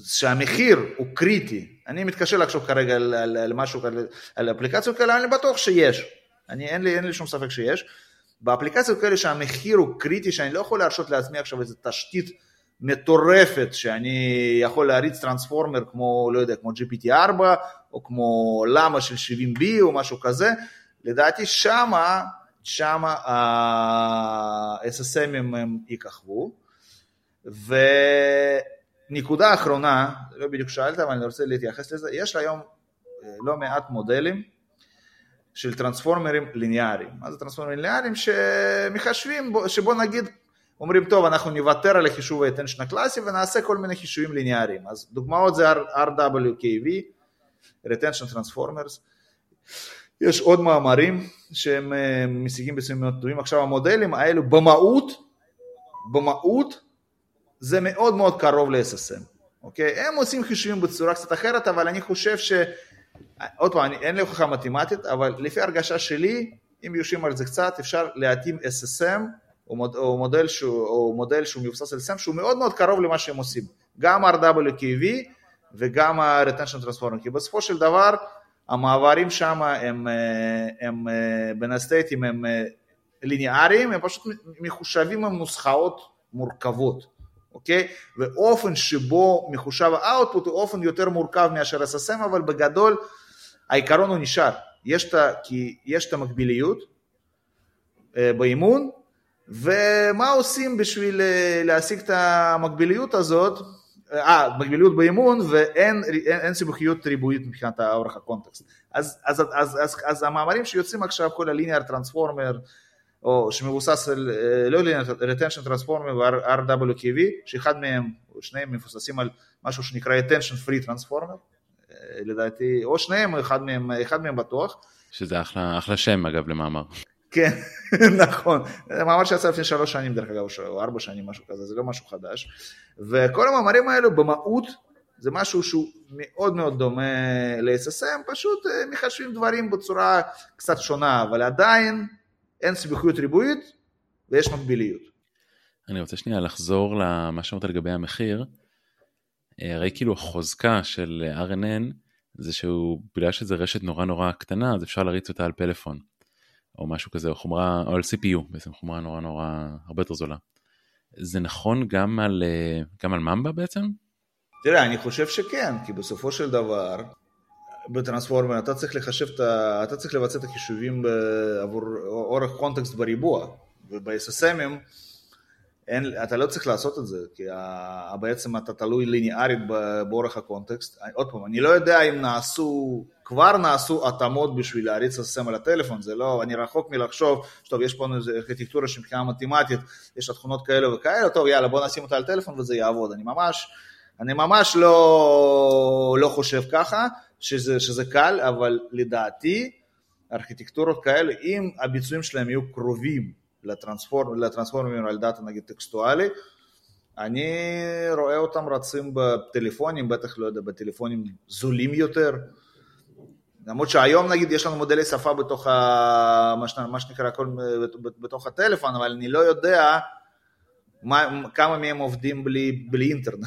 שהמחיר הוא קריטי, אני מתקשה לחשוב כרגע על, על, על משהו, על, על אפליקציות כאלה, אני בטוח שיש, אני, אין, לי, אין לי שום ספק שיש. באפליקציות כאלה שהמחיר הוא קריטי, שאני לא יכול להרשות לעצמי עכשיו איזו תשתית מטורפת, שאני יכול להריץ טרנספורמר כמו, לא יודע, כמו GPT-4, או כמו למה של 70B או משהו כזה, לדעתי שמה, שמה ה-SSMים הם יככבו. ונקודה אחרונה, לא בדיוק שאלת, אבל אני רוצה להתייחס לזה, יש היום לא מעט מודלים של טרנספורמרים ליניאריים. מה זה טרנספורמרים ליניאריים? שמחשבים, שבוא נגיד, אומרים, טוב, אנחנו נוותר על החישוב ה-attention הקלאסי ונעשה כל מיני חישובים ליניאריים. אז דוגמאות זה RWKV, retention transformers. יש עוד מאמרים שהם אה, משיגים בציונים מאוד טובים. עכשיו המודלים האלו במהות, במהות זה מאוד מאוד קרוב ל-SSM, אוקיי? הם עושים חישובים בצורה קצת אחרת, אבל אני חושב ש... עוד פעם, אין לי הוכחה מתמטית, אבל לפי הרגשה שלי, אם יושבים על זה קצת, אפשר להתאים SSM או, מודל שהוא, או מודל שהוא מבוסס על SSM שהוא מאוד מאוד קרוב למה שהם עושים. גם RWKV וגם ה-retention transformer, כי בסופו של דבר המעברים שם הם, אה, הם אה, בין הסטייטים הם אה, ליניאריים, הם פשוט מחושבים עם נוסחאות מורכבות, אוקיי? ואופן שבו מחושב האוטפוט הוא אופן יותר מורכב מאשר SSM, אבל בגדול העיקרון הוא נשאר. יש את המקביליות באימון, ומה עושים בשביל להשיג את המקביליות הזאת? אה, מקביליות באימון ואין אין, אין סיבוכיות ריבועית מבחינת אורך הקונטקסט. אז, אז, אז, אז, אז, אז המאמרים שיוצאים עכשיו, כל הליניאר טרנספורמר, או שמבוסס על, אה, לא ליניאר, retention טרנספורמר ו-RWKV, שאחד מהם, או שניהם מבוססים על משהו שנקרא attention free טרנספורמר, אה, לדעתי, או שניהם, אחד מהם, אחד מהם בטוח. שזה אחלה, אחלה שם אגב למאמר. כן, נכון. זה מאמר שיצא לפני שלוש שנים דרך אגב, או ארבע שנים, משהו כזה, זה לא משהו חדש. וכל המאמרים האלו במהות זה משהו שהוא מאוד מאוד דומה ל-SSM, פשוט אה, מחשבים דברים בצורה קצת שונה, אבל עדיין אין סיבוכיות ריבועית ויש מקביליות. אני רוצה שנייה לחזור למה שאמרת לגבי המחיר. אה, הרי כאילו החוזקה של RNN זה שהוא, בגלל שזה רשת נורא נורא קטנה, אז אפשר להריץ אותה על פלאפון. או משהו כזה, או חומרה, או על CPU, בעצם חומרה נורא נורא, הרבה יותר זולה. זה נכון גם על, אה, גם על ממבה בעצם? תראה, אני חושב שכן, כי בסופו של דבר, בטרנספורמר אתה צריך לחשב, אתה צריך לבצע את החישובים עבור אורך קונטקסט בריבוע, וב-SSMים אתה לא צריך לעשות את זה, כי בעצם אתה תלוי ליניארית באורך הקונטקסט. עוד פעם, אני לא יודע אם נעשו כבר נעשו התאמות בשביל להריץ SSM על הטלפון, זה לא, אני רחוק מלחשוב, טוב, יש פה איזו ארכיטקטורה שמבחינה מתמטית, יש לה תכונות כאלה וכאלה, טוב, יאללה, בוא נשים אותה על טלפון וזה יעבוד. אני ממש, אני ממש לא, לא חושב ככה, שזה, שזה קל, אבל לדעתי, ארכיטקטורות כאלה, אם הביצועים שלהם יהיו קרובים לטרנספורמ, לטרנספורמרים על דאטה נגיד טקסטואלי, אני רואה אותם רצים בטלפונים, בטח לא יודע, בטלפונים זולים יותר. למרות שהיום נגיד יש לנו מודלי שפה בתוך ה... מה שנקרא הכל בתוך הטלפון, אבל אני לא יודע מה, כמה מהם עובדים בלי, בלי אינטרנט,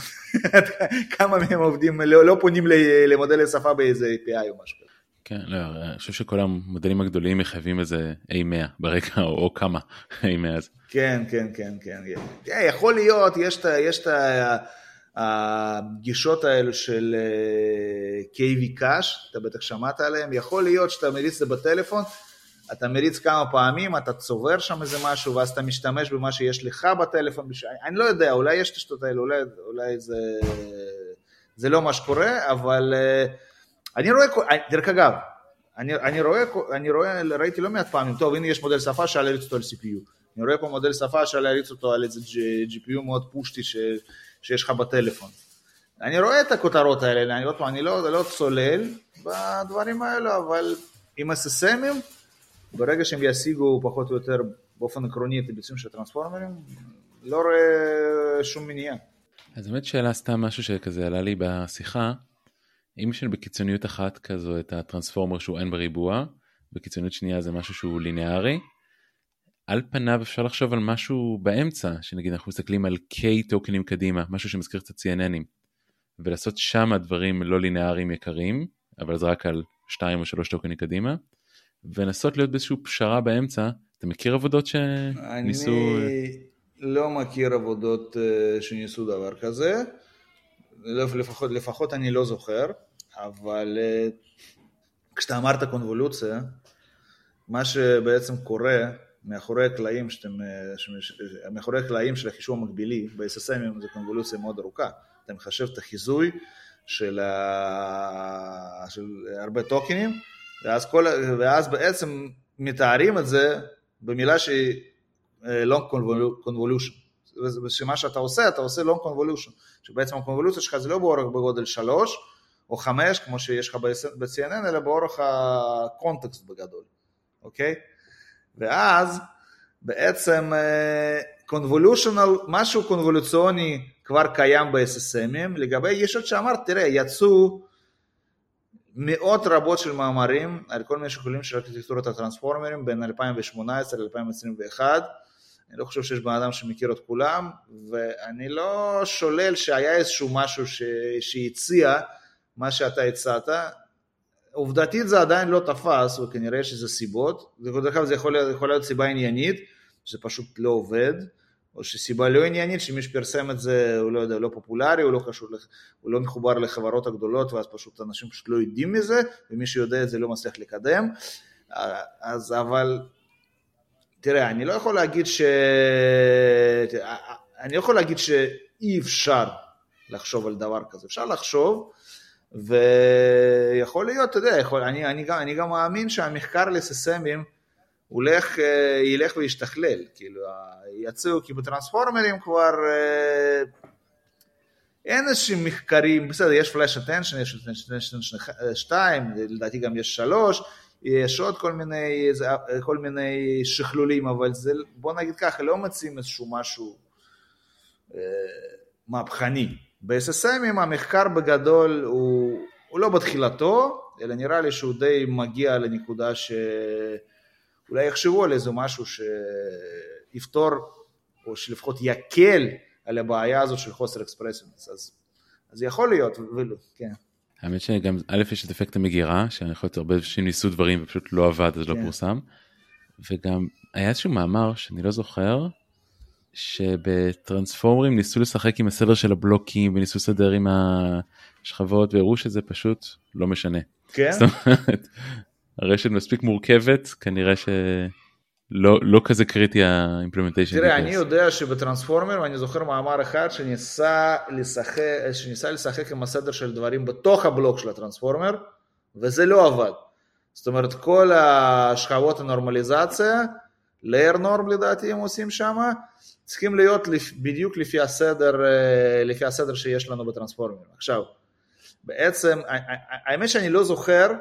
כמה מהם עובדים, לא, לא פונים למודלי שפה באיזה API או משהו כזה. כן, לא, אני חושב שכל המודלים הגדולים מחייבים איזה A100 ברקע או, או כמה A100 הזה. כן, כן, כן, כן. כן. יכול להיות, יש את הגישות האלו של אה, KV Cache, אתה בטח שמעת עליהן, יכול להיות שאתה מריץ את זה בטלפון, אתה מריץ כמה פעמים, אתה צובר שם איזה משהו, ואז אתה משתמש במה שיש לך בטלפון, אני לא יודע, אולי יש את השטות האלו, אולי, אולי זה, זה לא מה שקורה, אבל... Uh, אני רואה, דרך אגב, אני, אני, רואה, אני רואה, ראיתי לא מעט פעמים, טוב הנה יש מודל שפה שאלה להריץ אותו על CPU, אני רואה פה מודל שפה שאלה להריץ אותו על איזה GPU מאוד פושטי ש, שיש לך בטלפון. אני רואה את הכותרות האלה, אני, עוד אני לא, לא צולל בדברים האלו, אבל עם SSMים, ברגע שהם ישיגו פחות או יותר באופן עקרוני את הביצועים של הטרנספורמרים, לא רואה שום מניעה. אז באמת שאלה סתם משהו שכזה עלה לי בשיחה, אם יש בקיצוניות אחת כזו את הטרנספורמר שהוא n בריבוע, בקיצוניות שנייה זה משהו שהוא ליניארי, על פניו אפשר לחשוב על משהו באמצע, שנגיד אנחנו מסתכלים על K טוקנים קדימה, משהו שמזכיר קצת CNNים, ולעשות שם דברים לא ליניאריים יקרים, אבל זה רק על 2 או 3 טוקנים קדימה, ולנסות להיות באיזושהי פשרה באמצע. אתה מכיר עבודות שניסו... אני לא מכיר עבודות אה, שניסו דבר כזה. לפחות, לפחות אני לא זוכר, אבל אה, כשאתה אמרת קונבולוציה, מה שבעצם קורה מאחורי הקלעים, שאתם, אה, מאחורי הקלעים של החישוב המקבילי ב-SSM זה קונבולוציה מאוד ארוכה, אתה מחשב את החיזוי של, ה... של הרבה טוקנים, ואז, כל... ואז בעצם מתארים את זה במילה שהיא אה, long convolution. ושמה שאתה עושה, אתה עושה long convolution, שבעצם הקונבולוציה שלך זה לא באורך בגודל 3 או 5, כמו שיש לך ב-CNN, אלא באורך הקונטקסט בגדול, אוקיי? ואז בעצם קונבולושיונל, אה, משהו קונבולוציוני כבר קיים ב-SSMים, לגבי ישות שאמרת, תראה, יצאו מאות רבות של מאמרים על כל מיני שיקולים של ארכיטקטורת הטרנספורמרים בין 2018 ל-2021, אני לא חושב שיש בן אדם שמכיר את כולם, ואני לא שולל שהיה איזשהו משהו. שהציע מה שאתה הצעת. עובדתית זה עדיין לא תפס, וכנראה שזה סיבות. דרך אגב, זה יכול יכול להיות סיבה עניינית, שזה פשוט לא עובד, או שסיבה לא עניינית, שמי שפרסם את זה הוא לא יודע, לא פופולרי, הוא לא קשור, הוא לא מחובר לחברות הגדולות, ואז פשוט אנשים פשוט לא יודעים מזה, ומי שיודע את זה לא מצליח לקדם. אז אבל תראה, אני לא יכול להגיד ש... אני יכול להגיד שאי אפשר לחשוב על דבר כזה. אפשר לחשוב, ויכול להיות, אתה יודע, יכול, אני, אני, גם, אני גם מאמין שהמחקר לססמים הולך, אה, ילך וישתכלל, כאילו, יצאו, כי בטרנספורמרים כבר אה, אין איזשהם מחקרים, בסדר, יש פלאש אטנשן, יש אטנשן 2, לדעתי גם יש 3, יש עוד כל מיני, כל מיני שכלולים, אבל זה, בוא נגיד ככה, לא מציעים איזשהו משהו אה, מהפכני. ב-SSMים המחקר בגדול הוא, הוא לא בתחילתו, אלא נראה לי שהוא די מגיע לנקודה שאולי יחשבו על איזה משהו שיפתור, או שלפחות יקל על הבעיה הזאת של חוסר אקספרסיונס. אז, אז יכול להיות, ולא, כן. האמת שגם א' יש את אפקט המגירה שאני יכול להיות הרבה אנשים ניסו דברים ופשוט לא עבד אז לא כן. פורסם. וגם היה איזשהו מאמר שאני לא זוכר שבטרנספורמרים ניסו לשחק עם הסדר של הבלוקים וניסו לסדר עם השכבות והראו שזה פשוט לא משנה. כן? זאת אומרת, הרשת מספיק מורכבת כנראה ש... לא, לא כזה קריטי האימפלמנטיישן. תראה, אני יודע שבטרנספורמר, אני זוכר מאמר אחד שניסה לשחק, שניסה לשחק עם הסדר של דברים בתוך הבלוק של הטרנספורמר, וזה לא עבד. זאת אומרת, כל השכבות הנורמליזציה, layer norm לדעתי הם עושים שם, צריכים להיות בדיוק לפי הסדר, אה, לפי הסדר שיש לנו בטרנספורמרים. עכשיו, בעצם, האמת שאני לא זוכר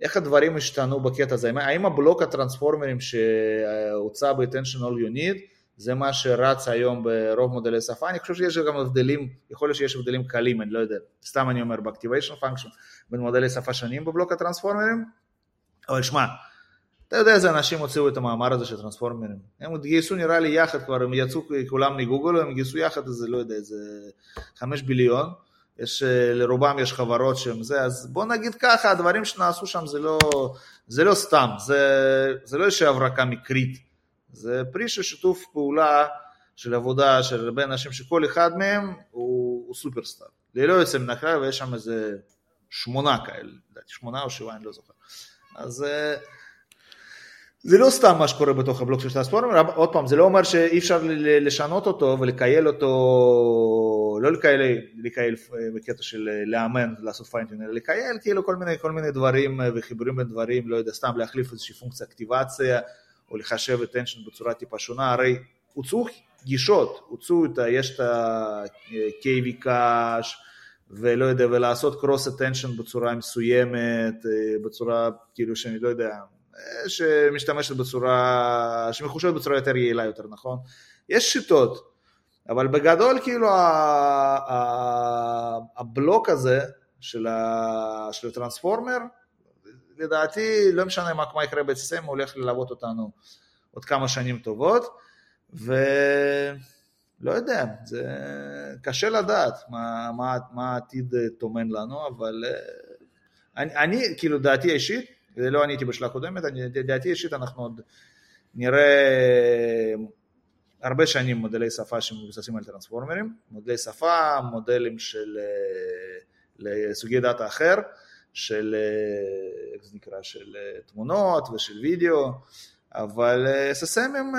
איך הדברים השתנו בקטע הזה, האם הבלוק הטרנספורמרים שהוצע ב-attention all you need, זה מה שרץ היום ברוב מודלי שפה, אני חושב שיש גם הבדלים, יכול להיות שיש הבדלים קלים, אני לא יודע, סתם אני אומר ב-activation function בין מודלי שפה שונים בבלוק הטרנספורמרים, אבל שמע, אתה יודע איזה אנשים הוציאו את המאמר הזה של טרנספורמרים, הם גייסו נראה לי יחד כבר, הם יצאו כולם מגוגל, הם גייסו יחד איזה, לא יודע, איזה חמש ביליון, יש, לרובם יש חברות שהם זה, אז בוא נגיד ככה, הדברים שנעשו שם זה לא, זה לא סתם, זה, זה לא איזושהי הברקה מקרית, זה פרי של שיתוף פעולה של עבודה של הרבה אנשים שכל אחד מהם הוא, הוא סופרסטאר, ללא יוצא מן הכלל ויש שם איזה שמונה כאלה, שמונה או שבעה, אני לא זוכר. אז זה לא סתם מה שקורה בתוך הבלוק של טרנספורמר, עוד פעם, זה לא אומר שאי אפשר לשנות אותו ולכייל אותו, לא לכייל, לכייל בקטע של לאמן, לעשות fine-tune, אלא לכייל כאילו כל מיני, כל מיני דברים וחיבורים בין דברים, לא יודע, סתם להחליף איזושהי פונקציית אקטיבציה, או לחשב את ה attention בצורה טיפה שונה, הרי הוצאו גישות, הוצאו את ה... יש את ה-KV cache, ולא יודע, ולעשות cross attention בצורה מסוימת, בצורה כאילו שאני לא יודע, שמשתמשת בצורה, שמחושבת בצורה יותר יעילה יותר, נכון? יש שיטות, אבל בגדול כאילו הבלוק הזה של, הטרנספורמר, לדעתי לא משנה מה, מה יקרה ב-SSM, הוא הולך ללוות אותנו עוד כמה שנים טובות, ולא יודע, זה קשה לדעת מה, מה, מה העתיד טומן לנו, אבל אני, אני כאילו דעתי האישית, זה לא עניתי בשאלה הקודמת, לדעתי אישית אנחנו עוד נראה הרבה שנים מודלי שפה שמבוססים על טרנספורמרים, מודלי שפה, מודלים של לסוגי דאטה אחר, של, איך זה נקרא, של תמונות ושל וידאו, אבל SSM הם,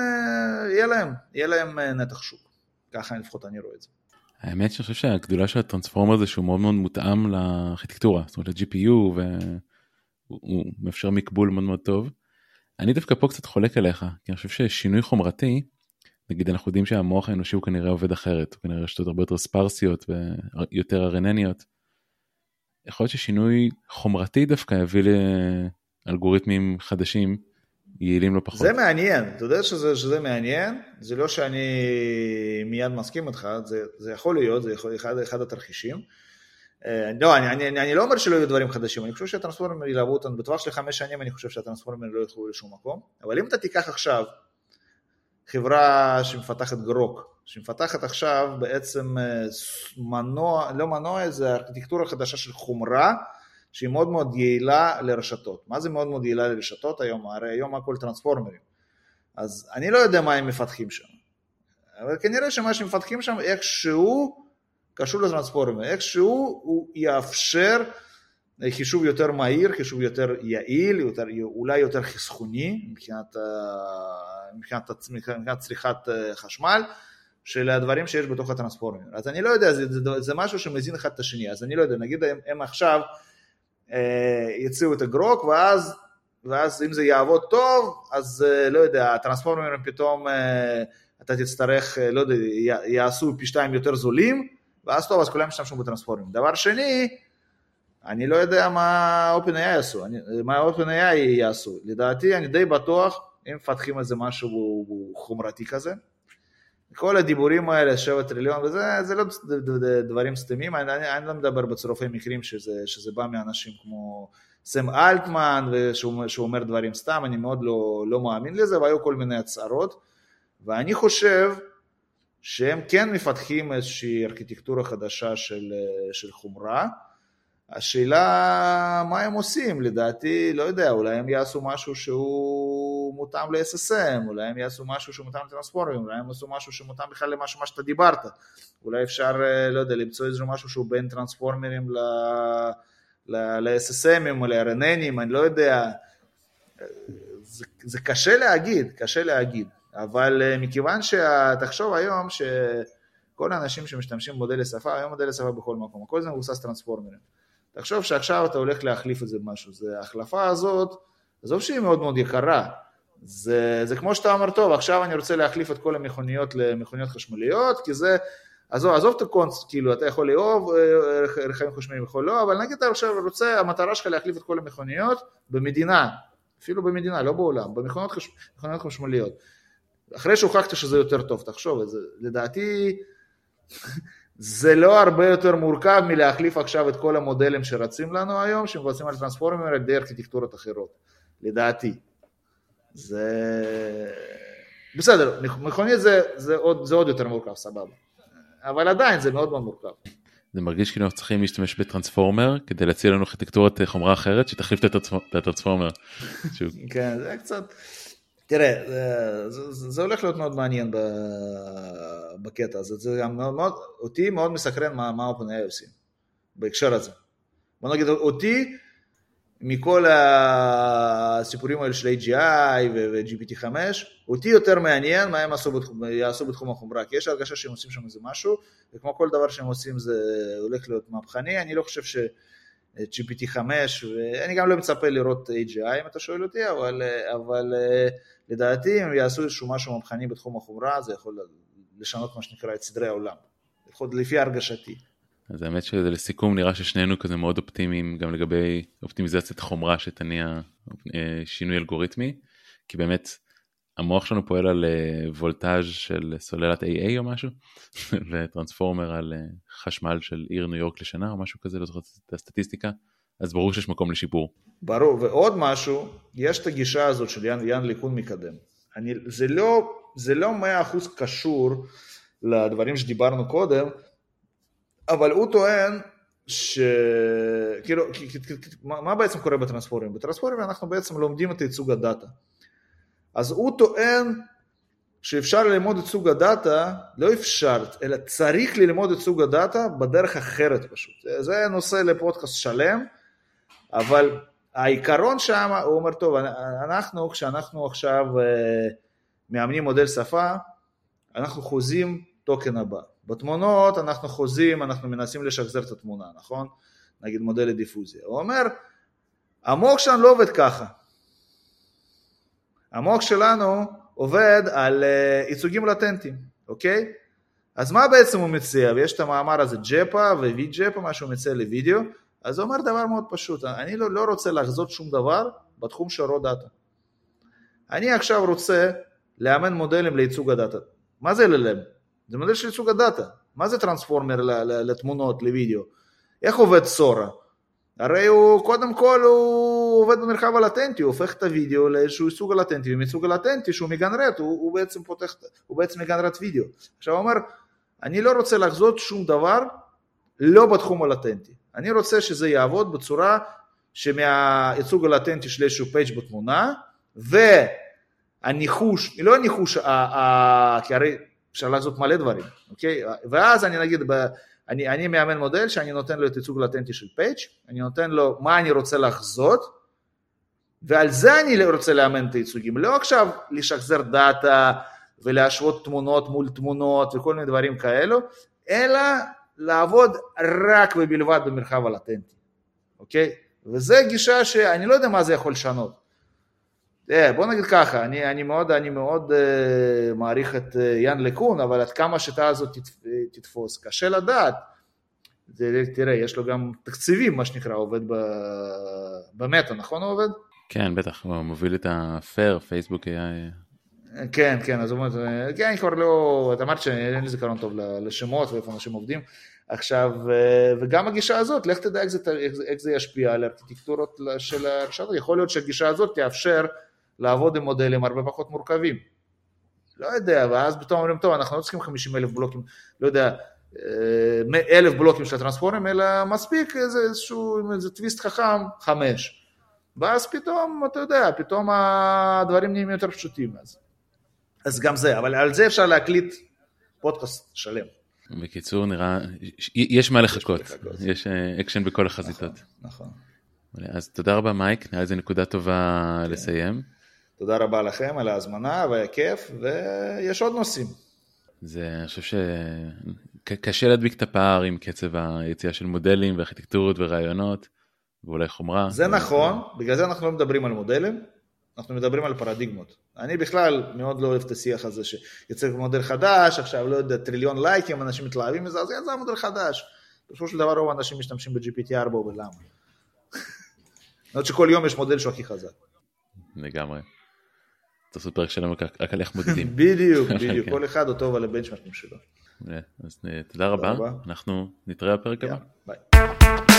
יהיה להם, יהיה להם נתח שוק, ככה לפחות אני רואה את זה. האמת שאני חושב שהגדולה של הטרנספורמר זה שהוא מאוד מאוד מותאם לארכיטקטורה, זאת אומרת ל-GPU והוא מאפשר מקבול מאוד מאוד טוב. אני דווקא פה קצת חולק עליך, כי אני חושב ששינוי חומרתי, נגיד אנחנו יודעים שהמוח האנושי הוא כנראה עובד אחרת, הוא כנראה רשתות הרבה יותר ספרסיות ויותר ארנניות. יכול להיות ששינוי חומרתי דווקא יביא לאלגוריתמים חדשים יעילים לא פחות. זה מעניין, אתה יודע שזה, שזה מעניין, זה לא שאני מיד מסכים איתך, זה, זה יכול להיות, זה יכול אחד, אחד התרחישים. אה, לא, אני, אני, אני לא אומר שלא יהיו דברים חדשים, אני חושב שהטרנספורמר ילוו אותנו, בטווח של חמש שנים אני חושב שהטרנספורמר לא ילכו לשום מקום, אבל אם אתה תיקח עכשיו חברה שמפתחת גרוק, שמפתחת עכשיו בעצם אה, מנוע, לא מנוע, זה ארכיטקטורה חדשה של חומרה, שהיא מאוד מאוד יעילה לרשתות. מה זה מאוד מאוד יעילה לרשתות היום? הרי היום הכל טרנספורמרים. אז אני לא יודע מה הם מפתחים שם, אבל כנראה שמה שמפתחים שם איכשהו קשור לטרנספורמר, איכשהו הוא יאפשר חישוב יותר מהיר, חישוב יותר יעיל, יותר, אולי יותר חסכוני מבחינת, מבחינת, מבחינת צריכת חשמל של הדברים שיש בתוך הטרנספורמר. אז אני לא יודע, זה, זה, זה משהו שמזין אחד את השני, אז אני לא יודע, נגיד הם, הם עכשיו אה, יציעו את הגרוק, ואז, ואז אם זה יעבוד טוב, אז אה, לא יודע, הטרנספורמרים פתאום אה, אתה תצטרך, לא יודע, יעשו פי שתיים יותר זולים, ואז טוב, אז כולם ישתמשו בטרנספורמרים. דבר שני, אני לא יודע מה OpenAI יעשו, אני, מה OpenAI יעשו. לדעתי, אני די בטוח, אם מפתחים איזה משהו חומרתי כזה, כל הדיבורים האלה, שבע טריליון וזה, זה לא דברים סתמים, אני, אני, אני לא מדבר בצירופי מקרים שזה, שזה בא מאנשים כמו סם אלטמן, ושהוא אומר דברים סתם, אני מאוד לא, לא מאמין לזה, והיו כל מיני הצהרות, ואני חושב שהם כן מפתחים איזושהי ארכיטקטורה חדשה של, של חומרה, השאלה מה הם עושים, לדעתי, לא יודע, אולי הם יעשו משהו שהוא מותאם ל-SSM, אולי הם יעשו משהו שהוא מותאם לטרנספורמים, אולי הם יעשו משהו שמותאם בכלל למשהו מה שאתה דיברת, אולי אפשר, לא יודע, למצוא איזשהו משהו שהוא בין טרנספורמרים ל-SSMים או ל-RNNים, אני לא יודע, זה, זה קשה להגיד, קשה להגיד, אבל מכיוון שתחשוב היום שכל האנשים שמשתמשים במודלי שפה, היום מודלי שפה בכל מקום, הכל זה מבוסס טרנספורמרים. תחשוב שעכשיו אתה הולך להחליף את זה במשהו, זה ההחלפה הזאת, עזוב שהיא מאוד מאוד יקרה, זה, זה כמו שאתה אומר, טוב, עכשיו אני רוצה להחליף את כל המכוניות למכוניות חשמליות, כי זה, עזוב, עזוב את הקונסט, כאילו, אתה יכול לאהוב אה, רכבים חשמליים, יכול לא, אבל נגיד אתה עכשיו רוצה, המטרה שלך להחליף את כל המכוניות במדינה, אפילו במדינה, לא בעולם, במכוניות חש... חשמליות. אחרי שהוכחת שזה יותר טוב, תחשוב, זה, לדעתי, זה לא הרבה יותר מורכב מלהחליף עכשיו את כל המודלים שרצים לנו היום, שמבצעים על טרנספורמר על ידי ארכיטקטורות אחרות, לדעתי. זה... בסדר, מכונית זה, זה, עוד, זה עוד יותר מורכב, סבבה. אבל עדיין זה מאוד מאוד מורכב. זה מרגיש כאילו אנחנו צריכים להשתמש בטרנספורמר כדי להציע לנו ארכיטקטורת חומרה אחרת שתחליף את הטרנספורמר. כן, זה קצת... תראה, זה, הולך להיות מאוד מעניין בקטע הזה, זה גם מאוד, אותי מאוד מסקרן מה, מה OpenAI עושים בהקשר הזה. בוא נגיד, אותי, מכל הסיפורים האלה של AGI ו-GPT5, אותי יותר מעניין מה הם יעשו בתחום החומרה, כי יש הרגשה שהם עושים שם איזה משהו, וכמו כל דבר שהם עושים זה הולך להיות מהפכני, אני לא חושב ש... GPT5, ואני גם לא מצפה לראות AGI אם אתה שואל אותי, אבל, אבל לדעתי אם יעשו איזשהו משהו מהפכני בתחום החומרה, זה יכול לשנות מה שנקרא את סדרי העולם, לפחות לפי הרגשתי. אז האמת שלסיכום נראה ששנינו כזה מאוד אופטימיים גם לגבי אופטימיזציית חומרה שתניע אה, שינוי אלגוריתמי, כי באמת המוח שלנו פועל על אה, וולטאז' של סוללת AA או משהו, וטרנספורמר על אה, חשמל של עיר ניו יורק לשנה או משהו כזה, לא זוכר את הסטטיסטיקה, אז ברור שיש מקום לשיפור. ברור, ועוד משהו, יש את הגישה הזאת של יאן, יאן ליכון מקדם. אני, זה לא, לא מאה אחוז קשור לדברים שדיברנו קודם, אבל הוא טוען ש... כאילו, מה בעצם קורה בטרנספורמים? בטרנספורמים אנחנו בעצם לומדים את ייצוג הדאטה. אז הוא טוען שאפשר ללמוד את סוג הדאטה, לא אפשר, אלא צריך ללמוד את סוג הדאטה בדרך אחרת פשוט. זה נושא לפודקאסט שלם, אבל העיקרון שם, הוא אומר, טוב, אנחנו, כשאנחנו עכשיו אה, מאמנים מודל שפה, אנחנו חוזים טוקן הבא. בתמונות אנחנו חוזים, אנחנו מנסים לשחזר את התמונה, נכון? נגיד מודל לדיפוזיה. הוא אומר, המוח שלנו לא עובד ככה. המוח שלנו עובד על uh, ייצוגים לטנטיים, אוקיי? אז מה בעצם הוא מציע? ויש את המאמר הזה ג'פה וי ג'פה, מה שהוא מציע לוידאו, אז הוא אומר דבר מאוד פשוט, אני לא, לא רוצה לחזות שום דבר בתחום של רו דאטה. אני עכשיו רוצה לאמן מודלים לייצוג הדאטה. מה זה LLM? זה מודל של ייצוג הדאטה. מה זה transformer לתמונות, לוידאו? איך עובד סורה? הרי הוא, קודם כל הוא עובד במרחב הלטנטי, הוא הופך את הוידאו לאיזשהו ייצוג לטנטי, ומייצוג הלטנטי שהוא מגנרט, הוא, הוא בעצם פותח, הוא בעצם מגנרט וידאו. עכשיו הוא אומר, אני לא רוצה לחזות שום דבר לא בתחום הלטנטי. אני רוצה שזה יעבוד בצורה שמהייצוג הלטנטי של איזשהו פייג' בתמונה, והניחוש, לא הניחוש, כי הרי אפשר לעשות מלא דברים, אוקיי? ואז אני נגיד, אני, אני מאמן מודל שאני נותן לו את ייצוג לטנטי של פייג', אני נותן לו מה אני רוצה לחזות, ועל זה אני רוצה לאמן את הייצוגים, לא עכשיו לשחזר דאטה ולהשוות תמונות מול תמונות וכל מיני דברים כאלו, אלא לעבוד רק ובלבד במרחב הלטנטי, אוקיי? וזה גישה שאני לא יודע מה זה יכול לשנות. תראה, בוא נגיד ככה, אני, אני מאוד, אני מאוד uh, מעריך את uh, יאן לקון, אבל עד כמה השיטה הזאת תת, תתפוס, קשה לדעת. זה, תראה, יש לו גם תקציבים, מה שנקרא, עובד במטה, נכון הוא עובד? כן, בטח, הוא מוביל את הפייר, פייסבוק היה... כן, כן, אז הוא אומר, כן, אני כבר לא, את אמרת שאין לי זיכרון טוב לשמות ואיפה אנשים עובדים. עכשיו, אה, וגם הגישה הזאת, לך תדע איך זה, איך זה ישפיע על הארכיטקטורות של הרשתות, יכול להיות שהגישה הזאת תאפשר לעבוד עם מודלים הרבה פחות מורכבים. לא יודע, ואז פתאום אומרים, טוב, אנחנו לא צריכים 50 אלף בלוקים, לא יודע, אה, אלף בלוקים של הטרנספורמים, אלא מספיק איזה, איזשהו, איזה טוויסט חכם, חמש. ואז פתאום, אתה יודע, פתאום הדברים נהיים יותר פשוטים אז. אז גם זה, אבל על זה אפשר להקליט פודקאסט שלם. בקיצור, נראה, יש מה לחכות, יש אקשן אה, בכל החזיתות. נכון. נכון. אז תודה רבה מייק, נראה לי זו נקודה טובה כן. לסיים. תודה רבה לכם על ההזמנה והכיף, ויש עוד נושאים. זה, אני חושב שקשה להדביק את הפער עם קצב היציאה של מודלים וארכיטקטורות ורעיונות, ואולי חומרה. זה נכון, בגלל זה אנחנו לא מדברים על מודלים, אנחנו מדברים על פרדיגמות. אני בכלל מאוד לא אוהב את השיח הזה שיוצא מודל חדש, עכשיו לא יודע, טריליון לייקים, אנשים מתלהבים מזה, אז יצא מודל חדש. בסופו של דבר רוב האנשים משתמשים ב-GPT4 ולמה. למרות שכל יום יש מודל שהוא הכי חזק. לגמרי. תעשו פרק שלם רק על איך מודדים. בדיוק, בדיוק, כל אחד הוא טוב על הבנצ'מארקים שלו. אז תודה רבה, אנחנו נתראה בפרק הבא. ביי.